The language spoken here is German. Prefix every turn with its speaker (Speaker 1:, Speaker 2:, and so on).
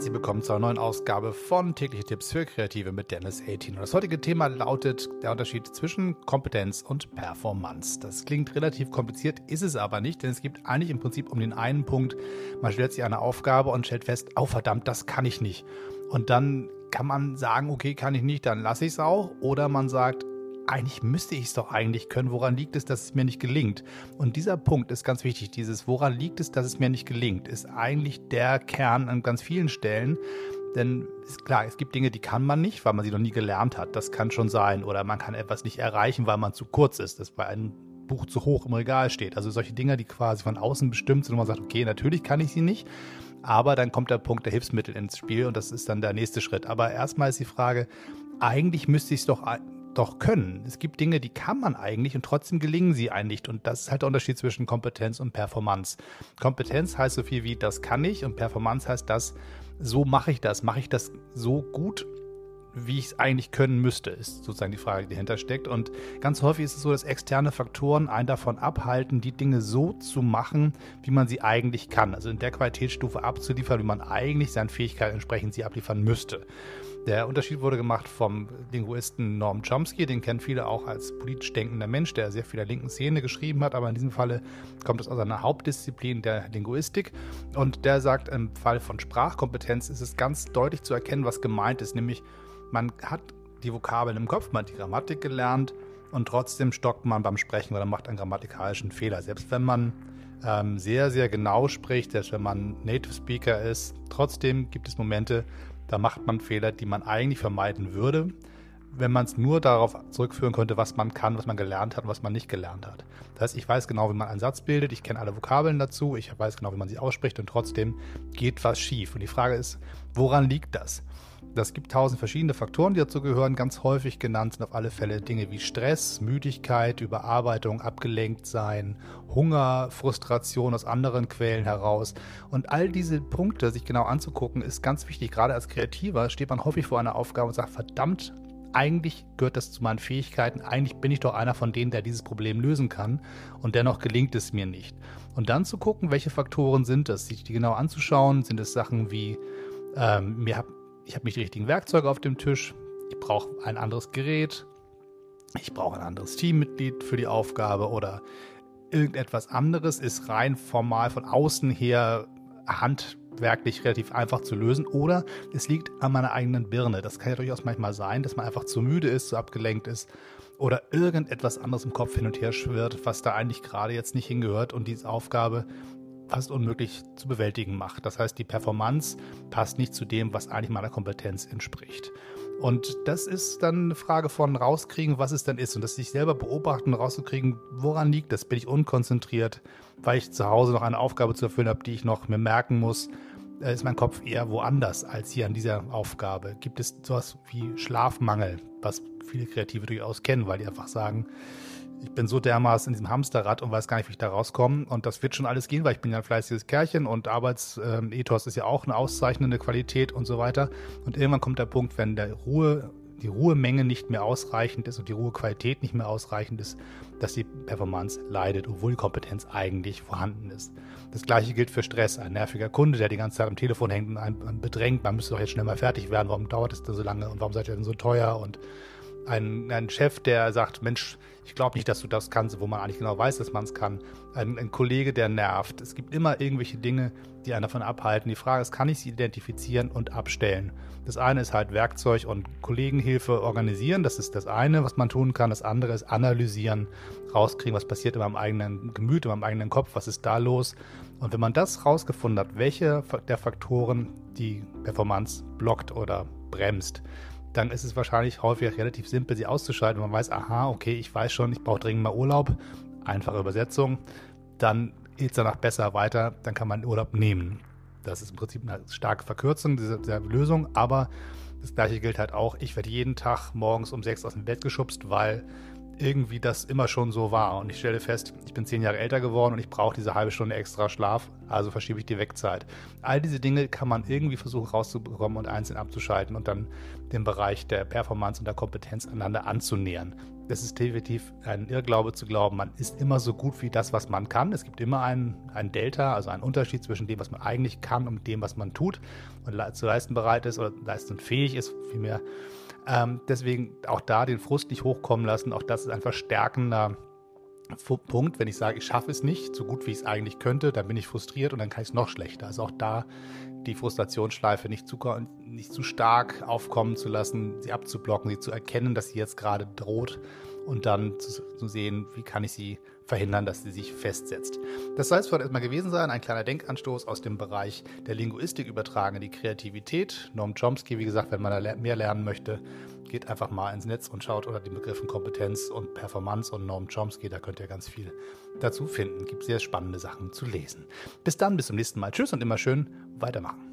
Speaker 1: Herzlich willkommen zur neuen Ausgabe von Tägliche Tipps für Kreative mit Dennis 18. Und das heutige Thema lautet der Unterschied zwischen Kompetenz und Performance. Das klingt relativ kompliziert, ist es aber nicht, denn es gibt eigentlich im Prinzip um den einen Punkt, man stellt sich eine Aufgabe und stellt fest, oh verdammt, das kann ich nicht. Und dann kann man sagen, okay, kann ich nicht, dann lasse ich es auch. Oder man sagt, eigentlich müsste ich es doch eigentlich können. Woran liegt es, dass es mir nicht gelingt? Und dieser Punkt ist ganz wichtig. Dieses, woran liegt es, dass es mir nicht gelingt, ist eigentlich der Kern an ganz vielen Stellen. Denn ist klar, es gibt Dinge, die kann man nicht, weil man sie noch nie gelernt hat. Das kann schon sein. Oder man kann etwas nicht erreichen, weil man zu kurz ist. Das bei einem Buch zu hoch im Regal steht. Also solche Dinge, die quasi von außen bestimmt sind und man sagt, okay, natürlich kann ich sie nicht. Aber dann kommt der Punkt der Hilfsmittel ins Spiel und das ist dann der nächste Schritt. Aber erstmal ist die Frage, eigentlich müsste ich es doch doch können. Es gibt Dinge, die kann man eigentlich und trotzdem gelingen sie einem nicht. Und das ist halt der Unterschied zwischen Kompetenz und Performance. Kompetenz heißt so viel wie das kann ich und Performance heißt das, so mache ich das. Mache ich das so gut, wie ich es eigentlich können müsste, ist sozusagen die Frage, die dahinter steckt. Und ganz häufig ist es so, dass externe Faktoren einen davon abhalten, die Dinge so zu machen, wie man sie eigentlich kann. Also in der Qualitätsstufe abzuliefern, wie man eigentlich seinen Fähigkeiten entsprechend sie abliefern müsste. Der Unterschied wurde gemacht vom Linguisten Norm Chomsky, den kennen viele auch als politisch denkender Mensch, der sehr viel der linken Szene geschrieben hat, aber in diesem Falle kommt es aus einer Hauptdisziplin der Linguistik. Und der sagt, im Fall von Sprachkompetenz ist es ganz deutlich zu erkennen, was gemeint ist, nämlich man hat die Vokabeln im Kopf, man hat die Grammatik gelernt und trotzdem stockt man beim Sprechen oder macht einen grammatikalischen Fehler. Selbst wenn man ähm, sehr, sehr genau spricht, selbst wenn man Native Speaker ist, trotzdem gibt es Momente, da macht man Fehler, die man eigentlich vermeiden würde, wenn man es nur darauf zurückführen könnte, was man kann, was man gelernt hat und was man nicht gelernt hat. Das heißt, ich weiß genau, wie man einen Satz bildet, ich kenne alle Vokabeln dazu, ich weiß genau, wie man sie ausspricht und trotzdem geht was schief. Und die Frage ist, woran liegt das? Das gibt tausend verschiedene Faktoren, die dazu gehören. Ganz häufig genannt sind auf alle Fälle Dinge wie Stress, Müdigkeit, Überarbeitung, abgelenkt sein, Hunger, Frustration aus anderen Quellen heraus. Und all diese Punkte sich genau anzugucken, ist ganz wichtig. Gerade als Kreativer steht man häufig vor einer Aufgabe und sagt, verdammt, eigentlich gehört das zu meinen Fähigkeiten. Eigentlich bin ich doch einer von denen, der dieses Problem lösen kann. Und dennoch gelingt es mir nicht. Und dann zu gucken, welche Faktoren sind das, sich die genau anzuschauen. Sind es Sachen wie, ähm, mir hat ich habe nicht die richtigen Werkzeuge auf dem Tisch, ich brauche ein anderes Gerät, ich brauche ein anderes Teammitglied für die Aufgabe oder irgendetwas anderes ist rein formal von außen her handwerklich relativ einfach zu lösen oder es liegt an meiner eigenen Birne. Das kann ja durchaus manchmal sein, dass man einfach zu müde ist, zu abgelenkt ist oder irgendetwas anderes im Kopf hin und her schwirrt, was da eigentlich gerade jetzt nicht hingehört und diese Aufgabe fast unmöglich zu bewältigen macht. Das heißt, die Performance passt nicht zu dem, was eigentlich meiner Kompetenz entspricht. Und das ist dann eine Frage von rauskriegen, was es denn ist. Und das sich selber beobachten, rauszukriegen, woran liegt das? Bin ich unkonzentriert, weil ich zu Hause noch eine Aufgabe zu erfüllen habe, die ich noch mir merken muss? Ist mein Kopf eher woanders als hier an dieser Aufgabe? Gibt es sowas wie Schlafmangel, was viele Kreative durchaus kennen, weil die einfach sagen, ich bin so dermaßen in diesem Hamsterrad und weiß gar nicht, wie ich da rauskomme. Und das wird schon alles gehen, weil ich bin ja ein fleißiges Kerlchen und Arbeitsethos ist ja auch eine auszeichnende Qualität und so weiter. Und irgendwann kommt der Punkt, wenn der Ruhe, die Ruhemenge nicht mehr ausreichend ist und die Ruhequalität nicht mehr ausreichend ist, dass die Performance leidet, obwohl die Kompetenz eigentlich vorhanden ist. Das gleiche gilt für Stress. Ein nerviger Kunde, der die ganze Zeit am Telefon hängt und einen bedrängt, man müsste doch jetzt schnell mal fertig werden, warum dauert es denn so lange und warum seid ihr denn so teuer und ein, ein Chef, der sagt, Mensch, ich glaube nicht, dass du das kannst, wo man eigentlich genau weiß, dass man es kann. Ein, ein, Kollege, der nervt. Es gibt immer irgendwelche Dinge, die einen davon abhalten. Die Frage ist, kann ich sie identifizieren und abstellen? Das eine ist halt Werkzeug und Kollegenhilfe organisieren. Das ist das eine, was man tun kann. Das andere ist analysieren, rauskriegen, was passiert in meinem eigenen Gemüt, in meinem eigenen Kopf, was ist da los. Und wenn man das rausgefunden hat, welche der Faktoren die Performance blockt oder bremst, dann ist es wahrscheinlich häufig relativ simpel, sie auszuschalten. Man weiß, aha, okay, ich weiß schon, ich brauche dringend mal Urlaub. Einfache Übersetzung. Dann geht es danach besser weiter, dann kann man Urlaub nehmen. Das ist im Prinzip eine starke Verkürzung dieser, dieser Lösung, aber das gleiche gilt halt auch. Ich werde jeden Tag morgens um sechs aus dem Bett geschubst, weil irgendwie das immer schon so war. Und ich stelle fest, ich bin zehn Jahre älter geworden und ich brauche diese halbe Stunde extra Schlaf, also verschiebe ich die Wegzeit. All diese Dinge kann man irgendwie versuchen rauszubekommen und einzeln abzuschalten und dann den Bereich der Performance und der Kompetenz aneinander anzunähern. Das ist definitiv ein Irrglaube zu glauben, man ist immer so gut wie das, was man kann. Es gibt immer einen, einen Delta, also einen Unterschied zwischen dem, was man eigentlich kann und dem, was man tut und zu leisten bereit ist oder leistungsfähig ist, vielmehr. Ähm, deswegen auch da den Frust nicht hochkommen lassen. Auch das ist ein verstärkender Punkt. Wenn ich sage, ich schaffe es nicht so gut, wie ich es eigentlich könnte, dann bin ich frustriert und dann kann ich es noch schlechter. Also auch da die Frustrationsschleife nicht zu, nicht zu stark aufkommen zu lassen, sie abzublocken, sie zu erkennen, dass sie jetzt gerade droht und dann zu, zu sehen, wie kann ich sie verhindern, dass sie sich festsetzt. Das soll es für heute erstmal gewesen sein. Ein kleiner Denkanstoß aus dem Bereich der Linguistik übertragen in die Kreativität. Noam Chomsky, wie gesagt, wenn man da mehr lernen möchte, geht einfach mal ins Netz und schaut unter den Begriffen Kompetenz und Performance und Noam Chomsky. Da könnt ihr ganz viel dazu finden. Gibt sehr spannende Sachen zu lesen. Bis dann, bis zum nächsten Mal. Tschüss und immer schön weitermachen.